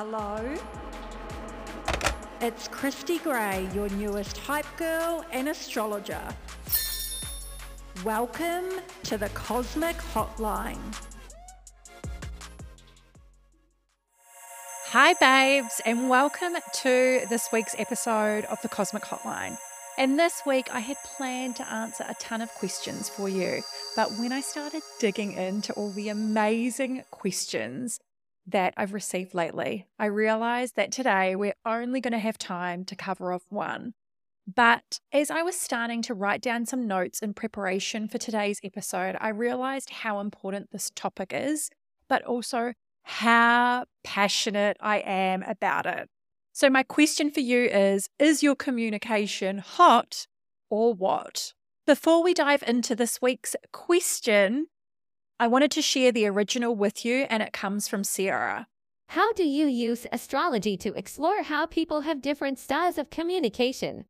Hello? It's Christy Gray, your newest hype girl and astrologer. Welcome to the Cosmic Hotline. Hi, babes, and welcome to this week's episode of the Cosmic Hotline. And this week, I had planned to answer a ton of questions for you. But when I started digging into all the amazing questions that I've received lately, I realized that today we're only going to have time to cover off one. But as I was starting to write down some notes in preparation for today's episode, I realized how important this topic is, but also how passionate I am about it. So, my question for you is Is your communication hot or what? Before we dive into this week's question, I wanted to share the original with you, and it comes from Sarah. How do you use astrology to explore how people have different styles of communication?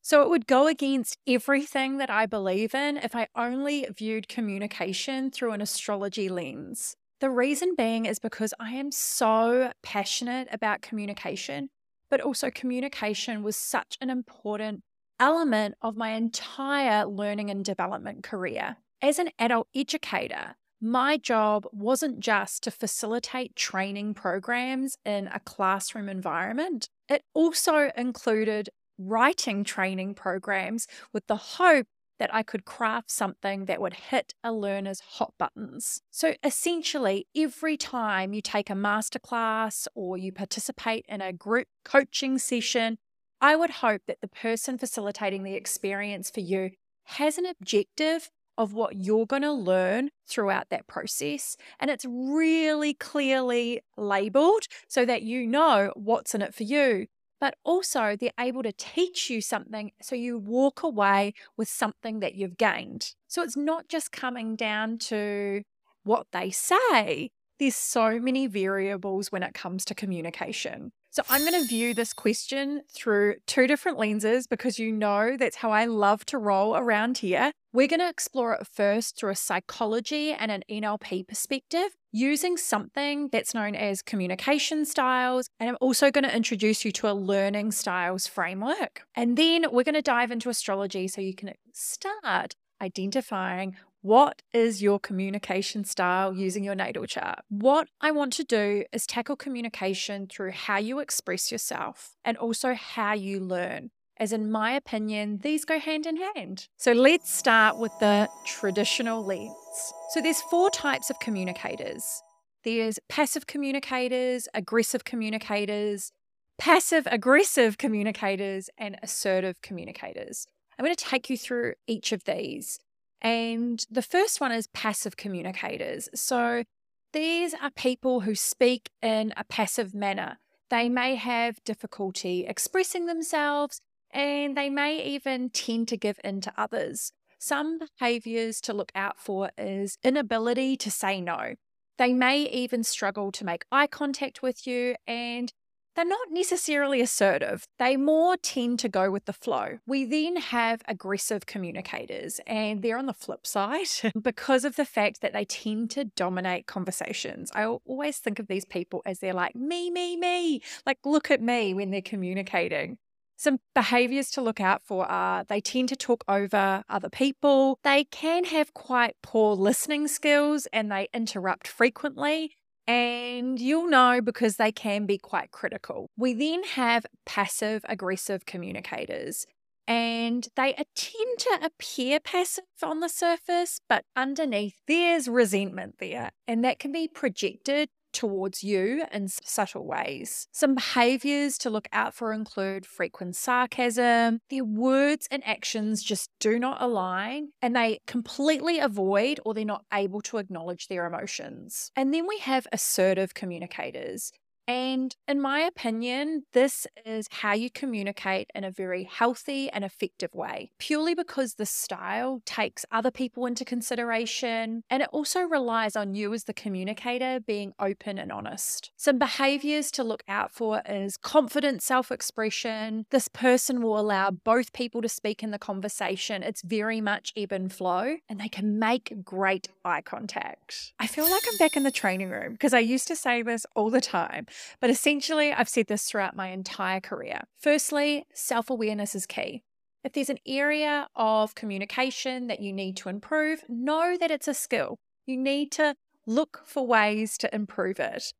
So it would go against everything that I believe in if I only viewed communication through an astrology lens. The reason being is because I am so passionate about communication but also communication was such an important element of my entire learning and development career. As an adult educator, my job wasn't just to facilitate training programs in a classroom environment, it also included writing training programs with the hope that I could craft something that would hit a learner's hot buttons. So essentially, every time you take a masterclass or you participate in a group coaching session, I would hope that the person facilitating the experience for you has an objective of what you're going to learn throughout that process. And it's really clearly labeled so that you know what's in it for you but also they're able to teach you something so you walk away with something that you've gained. So it's not just coming down to what they say, there's so many variables when it comes to communication. So I'm going to view this question through two different lenses because you know that's how I love to roll around here. We're going to explore it first through a psychology and an NLP perspective using something that's known as communication styles. And I'm also going to introduce you to a learning styles framework. And then we're going to dive into astrology so you can start identifying what is your communication style using your natal chart? What I want to do is tackle communication through how you express yourself and also how you learn. As in my opinion, these go hand in hand. So let's start with the traditional lens. So there's four types of communicators. There's passive communicators, aggressive communicators, passive aggressive communicators, and assertive communicators. I'm going to take you through each of these. And the first one is passive communicators. So these are people who speak in a passive manner. They may have difficulty expressing themselves and they may even tend to give in to others. Some behaviors to look out for is inability to say no. They may even struggle to make eye contact with you and they're not necessarily assertive. They more tend to go with the flow. We then have aggressive communicators, and they're on the flip side because of the fact that they tend to dominate conversations. I always think of these people as they're like, me, me, me, like, look at me when they're communicating. Some behaviors to look out for are they tend to talk over other people. They can have quite poor listening skills and they interrupt frequently. And you'll know because they can be quite critical. We then have passive aggressive communicators, and they tend to appear passive on the surface, but underneath there's resentment there, and that can be projected towards you in subtle ways. Some behaviors to look out for include frequent sarcasm, their words and actions just do not align, and they completely avoid or they're not able to acknowledge their emotions. And then we have assertive communicators. And in my opinion, this is how you communicate in a very healthy and effective way, purely because the style takes other people into consideration and it also relies on you as the communicator being open and honest. Some behaviors to look out for is confident self expression. This person will allow both people to speak in the conversation. It's very much ebb and flow, and they can make great eye contact. I feel like I'm back in the training room because I used to say this all the time. But essentially, I've said this throughout my entire career. Firstly, self awareness is key. If there's an area of communication that you need to improve, know that it's a skill. You need to look for ways to improve it.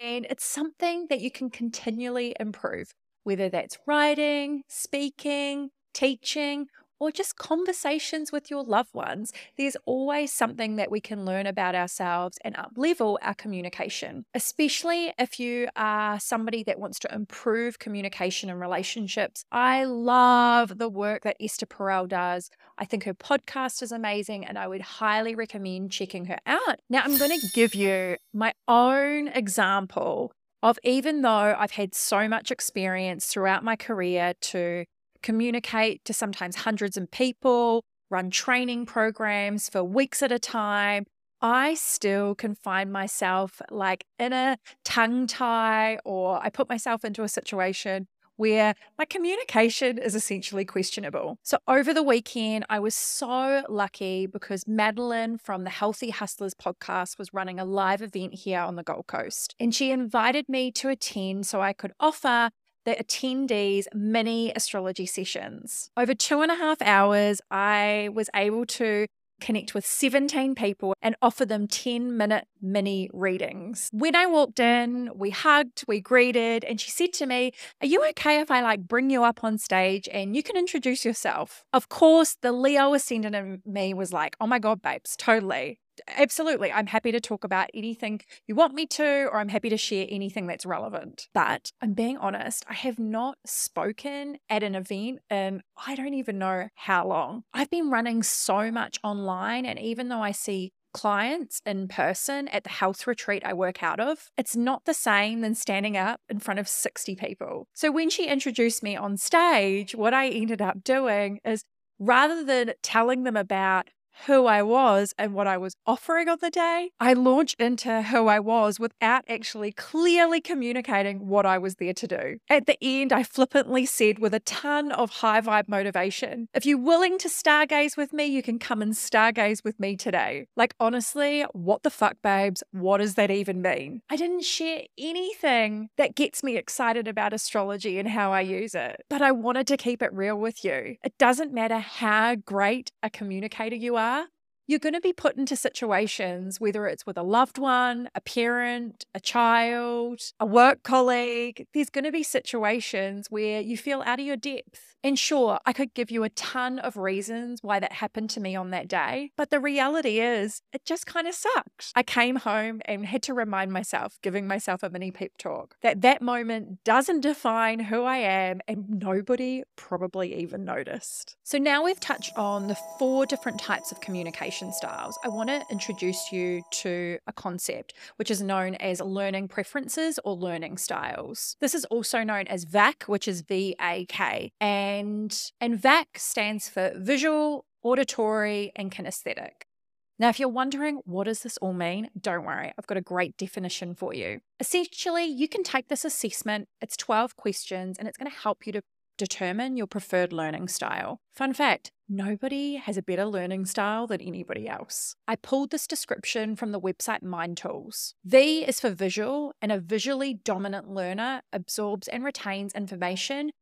And it's something that you can continually improve, whether that's writing, speaking, teaching, or just conversations with your loved ones, there's always something that we can learn about ourselves and uplevel our communication, especially if you are somebody that wants to improve communication and relationships. I love the work that Esther Perel does. I think her podcast is amazing and I would highly recommend checking her out. Now, I'm going to give you my own example of even though I've had so much experience throughout my career to communicate to sometimes hundreds of people, run training programs for weeks at a time, I still can find myself like in a tongue tie, or I put myself into a situation where my communication is essentially questionable. So, over the weekend, I was so lucky because Madeline from the Healthy Hustlers podcast was running a live event here on the Gold Coast. And she invited me to attend so I could offer the attendees mini astrology sessions. Over two and a half hours, I was able to connect with 17 people and offer them 10 minute mini readings. When I walked in, we hugged, we greeted, and she said to me, Are you okay if I like bring you up on stage and you can introduce yourself? Of course, the Leo ascendant in me was like, Oh my God, babes, totally absolutely, I'm happy to talk about anything you want me to, or I'm happy to share anything that's relevant. But I'm being honest, I have not spoken at an event in I don't even know how long. I've been running so much online, and even though I see clients in person at the health retreat I work out of, it's not the same than standing up in front of 60 people. So when she introduced me on stage, what I ended up doing is rather than telling them about who I was and what I was offering on the day, I launched into who I was without actually clearly communicating what I was there to do. At the end, I flippantly said with a ton of high vibe motivation, if you're willing to stargaze with me, you can come and stargaze with me today. Like, honestly, what the fuck, babes? What does that even mean? I didn't share anything that gets me excited about astrology and how I use it, but I wanted to keep it real with you. It doesn't matter how great a communicator you are are, you're going to be put into situations, whether it's with a loved one, a parent, a child, a work colleague, there's going to be situations where you feel out of your depth. And sure, I could give you a ton of reasons why that happened to me on that day, but the reality is it just kind of sucked. I came home and had to remind myself, giving myself a mini pep talk, that that moment doesn't define who I am and nobody probably even noticed. So now we've touched on the four different types of communication styles. I want to introduce you to a concept which is known as learning preferences or learning styles. This is also known as VAK, which is V A K. And and VAK stands for visual, auditory, and kinesthetic. Now, if you're wondering what does this all mean, don't worry, I've got a great definition for you. Essentially, you can take this assessment, it's 12 questions, and it's going to help you to determine your preferred learning style. Fun fact nobody has a better learning style than anybody else. I pulled this description from the website Mind Tools. V is for visual, and a visually dominant learner absorbs and retains information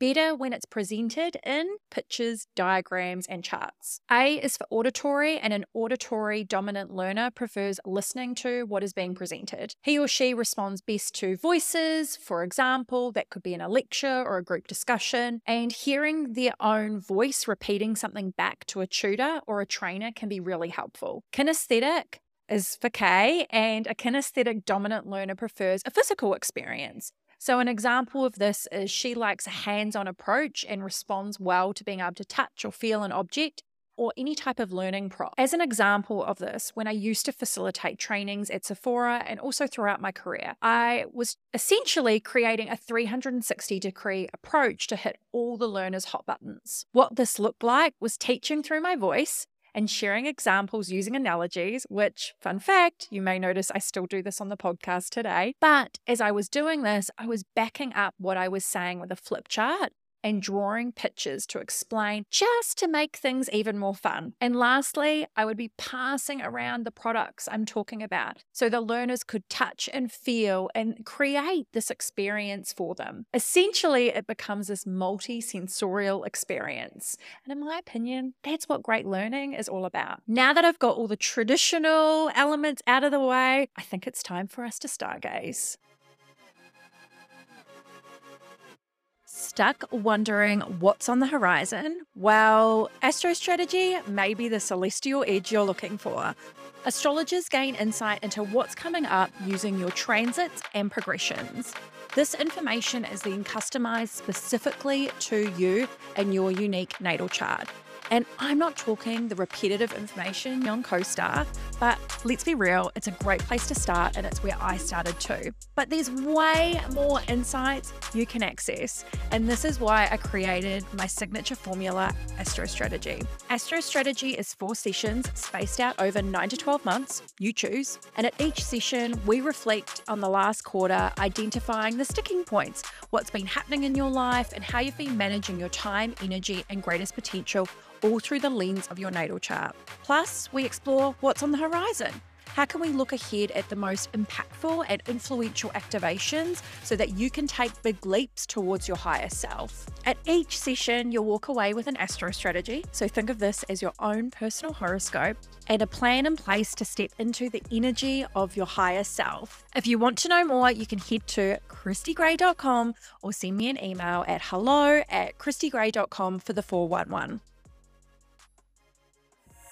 better when it's presented in pictures, diagrams, and charts. A is for auditory, and an auditory dominant learner prefers listening to what is being presented. He or she responds best to voices, for example, that could be in a lecture or a group discussion, and hearing their own voice repeating something back to a tutor or a trainer can be really helpful. Kinesthetic is for K, and a kinesthetic dominant learner prefers a physical experience. So, an example of this is she likes a hands on approach and responds well to being able to touch or feel an object or any type of learning prop. As an example of this, when I used to facilitate trainings at Sephora and also throughout my career, I was essentially creating a 360 degree approach to hit all the learners' hot buttons. What this looked like was teaching through my voice and sharing examples using analogies, which, fun fact, you may notice I still do this on the podcast today. But as I was doing this, I was backing up what I was saying with a flip chart and drawing pictures to explain just to make things even more fun. And lastly, I would be passing around the products I'm talking about so the learners could touch and feel and create this experience for them. Essentially, it becomes this multi sensorial experience. And in my opinion, that's what great learning is all about. Now that I've got all the traditional elements out of the way, I think it's time for us to stargaze. Stuck wondering what's on the horizon? Well, astrostrategy may be the celestial edge you're looking for. Astrologers gain insight into what's coming up using your transits and progressions. This information is then customized specifically to you and your unique natal chart. And I'm not talking the repetitive information on CoStar, but let's be real, it's a great place to start and it's where I started too. But there's way more insights you can access. And this is why I created my signature formula, Astro Strategy. Astro Strategy is four sessions spaced out over nine to 12 months, you choose. And at each session, we reflect on the last quarter, identifying the sticking points, what's been happening in your life, and how you've been managing your time, energy, and greatest potential all through the lens of your natal chart. Plus, we explore what's on the horizon. How can we look ahead at the most impactful and influential activations so that you can take big leaps towards your higher self? At each session, you'll walk away with an astro strategy. So think of this as your own personal horoscope and a plan in place to step into the energy of your higher self. If you want to know more, you can head to christygray.com or send me an email at hello at christygray.com for the 411.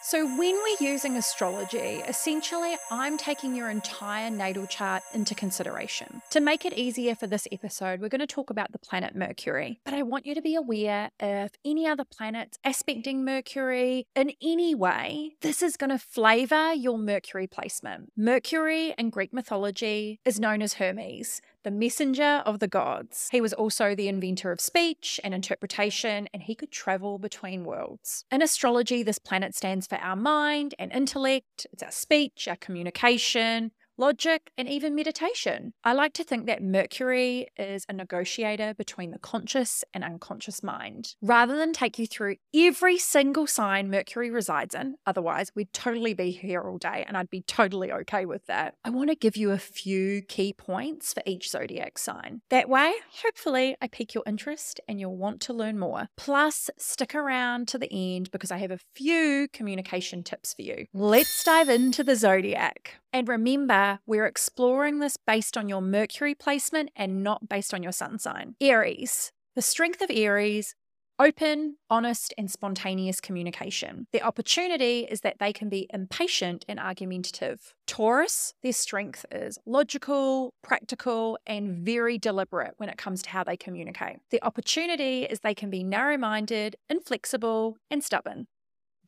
So, when we're using astrology, essentially I'm taking your entire natal chart into consideration. To make it easier for this episode, we're going to talk about the planet Mercury, but I want you to be aware if any other planets aspecting Mercury in any way, this is going to flavor your Mercury placement. Mercury in Greek mythology is known as Hermes, the messenger of the gods. He was also the inventor of speech and interpretation, and he could travel between worlds. In astrology, this planet stands for our mind and intellect, it's our speech, our communication, logic, and even meditation. I like to think that Mercury is a negotiator between the conscious and unconscious mind. Rather than take you through every single sign Mercury resides in, otherwise, we'd totally be here all day and I'd be totally okay with that. I want to give you a few key points for each zodiac sign. That way, hopefully, I pique your interest and you'll want to learn more. Plus, stick around to the end because I have a few communication tips for you. Let's dive into the zodiac. And remember, we're exploring this based on your Mercury placement and not based on your sun sign. Aries. The strength of Aries open, honest, and spontaneous communication. The opportunity is that they can be impatient and argumentative. Taurus, their strength is logical, practical, and very deliberate when it comes to how they communicate. The opportunity is they can be narrow minded, inflexible, and stubborn.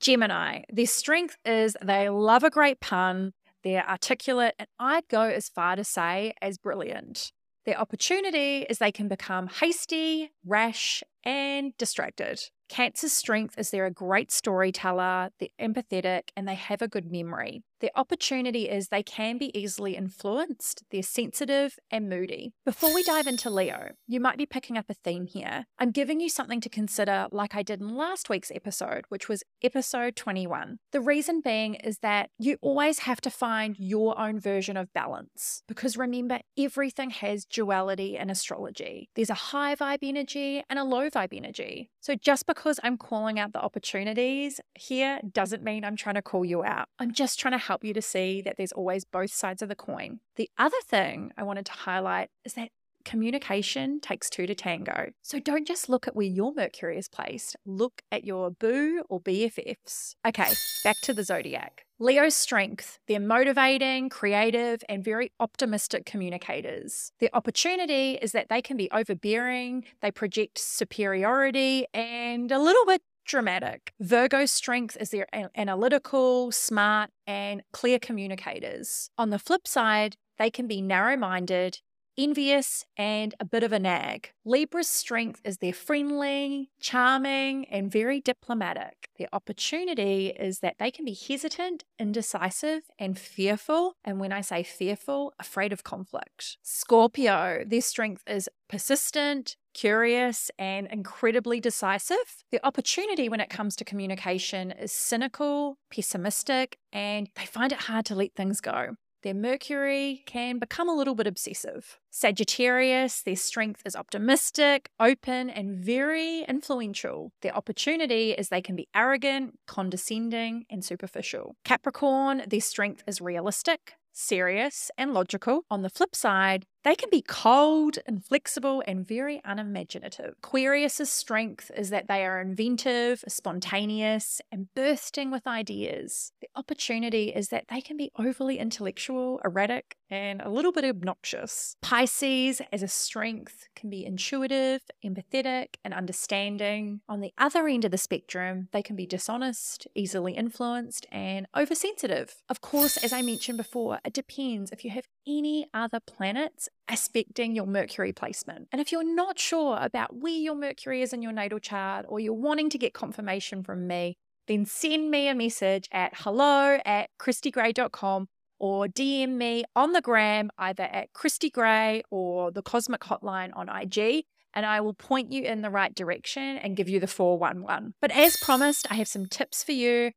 Gemini, their strength is they love a great pun, they're articulate, and I'd go as far to say as brilliant. Their opportunity is they can become hasty, rash, and distracted. Cancer's strength is they're a great storyteller, they're empathetic, and they have a good memory. Their opportunity is they can be easily influenced, they're sensitive and moody. Before we dive into Leo, you might be picking up a theme here. I'm giving you something to consider, like I did in last week's episode, which was episode 21. The reason being is that you always have to find your own version of balance. Because remember, everything has duality in astrology. There's a high vibe energy and a low vibe energy. So just because I'm calling out the opportunities here doesn't mean I'm trying to call you out. I'm just trying to help you to see that there's always both sides of the coin. The other thing I wanted to highlight is that communication takes two to tango. So don't just look at where your Mercury is placed, look at your boo or BFFs. Okay, back to the zodiac. Leo's strength, they're motivating, creative, and very optimistic communicators. Their opportunity is that they can be overbearing, they project superiority, and a little bit dramatic. Virgo's strength is they're analytical, smart, and clear communicators. On the flip side, they can be narrow minded, envious and a bit of a nag. Libra's strength is they're friendly, charming, and very diplomatic. Their opportunity is that they can be hesitant, indecisive, and fearful. And when I say fearful, afraid of conflict. Scorpio, their strength is persistent, curious, and incredibly decisive. The opportunity when it comes to communication is cynical, pessimistic, and they find it hard to let things go. Their Mercury can become a little bit obsessive. Sagittarius, their strength is optimistic, open, and very influential. Their opportunity is they can be arrogant, condescending, and superficial. Capricorn, their strength is realistic, serious, and logical. On the flip side, they can be cold, inflexible, and very unimaginative. Aquarius's strength is that they are inventive, spontaneous, and bursting with ideas. The opportunity is that they can be overly intellectual, erratic, and a little bit obnoxious. Pisces, as a strength, can be intuitive, empathetic, and understanding. On the other end of the spectrum, they can be dishonest, easily influenced, and oversensitive. Of course, as I mentioned before, it depends if you have any other planets aspecting your Mercury placement. And if you're not sure about where your Mercury is in your natal chart or you're wanting to get confirmation from me, then send me a message at hello at christygray.com or DM me on the gram either at Christy Gray or the Cosmic Hotline on IG and I will point you in the right direction and give you the 411. But as promised, I have some tips for you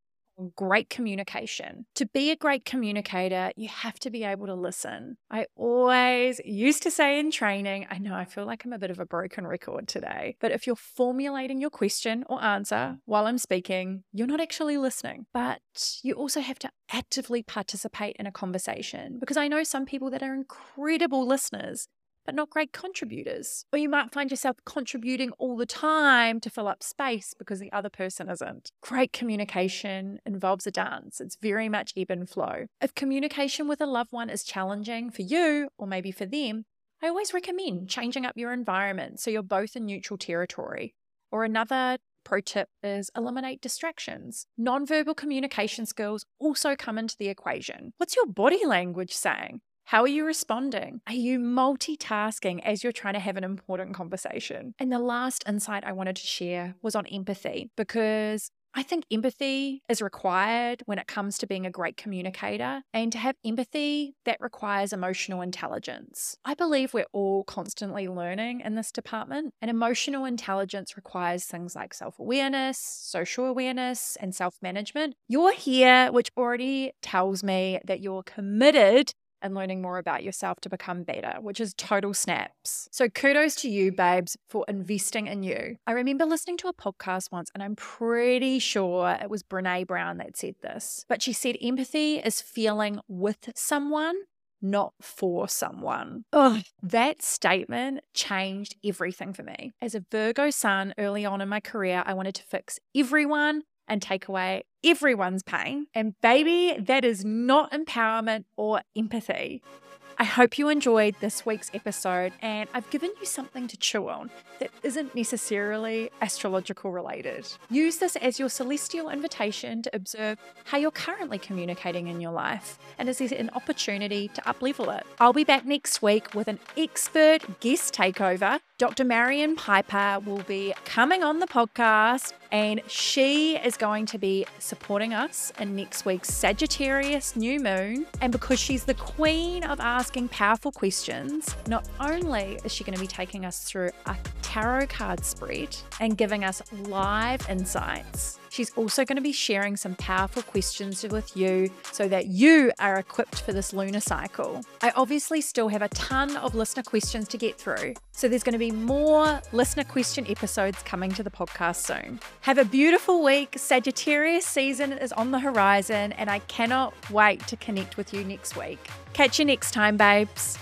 great communication. To be a great communicator, you have to be able to listen. I always used to say in training, I know I feel like I'm a bit of a broken record today, but if you're formulating your question or answer while I'm speaking, you're not actually listening. But you also have to actively participate in a conversation because I know some people that are incredible listeners but not great contributors. Or you might find yourself contributing all the time to fill up space because the other person isn't. Great communication involves a dance, it's very much ebb and flow. If communication with a loved one is challenging for you or maybe for them, I always recommend changing up your environment so you're both in neutral territory. Or another pro tip is eliminate distractions. Nonverbal communication skills also come into the equation. What's your body language saying? How are you responding? Are you multitasking as you're trying to have an important conversation? And the last insight I wanted to share was on empathy because I think empathy is required when it comes to being a great communicator. And to have empathy, that requires emotional intelligence. I believe we're all constantly learning in this department, and emotional intelligence requires things like self awareness, social awareness, and self management. You're here, which already tells me that you're committed and learning more about yourself to become better, which is total snaps. So kudos to you, babes, for investing in you. I remember listening to a podcast once, and I'm pretty sure it was Brene Brown that said this, but she said empathy is feeling with someone not for someone. Ugh, that statement changed everything for me. As a Virgo sun early on in my career, I wanted to fix everyone and take away everyone's pain. And baby, that is not empowerment or empathy. I hope you enjoyed this week's episode and I've given you something to chew on that isn't necessarily astrological related. Use this as your celestial invitation to observe how you're currently communicating in your life and is as an opportunity to uplevel it. I'll be back next week with an expert guest takeover. Dr. Marion Piper will be coming on the podcast and she is going to be supporting us in next week's Sagittarius new moon. And because she's the queen of asking powerful questions, not only is she going to be taking us through a tarot card spread and giving us live insights She's also going to be sharing some powerful questions with you so that you are equipped for this lunar cycle. I obviously still have a ton of listener questions to get through, so there's going to be more listener question episodes coming to the podcast soon. Have a beautiful week. Sagittarius season is on the horizon, and I cannot wait to connect with you next week. Catch you next time, babes.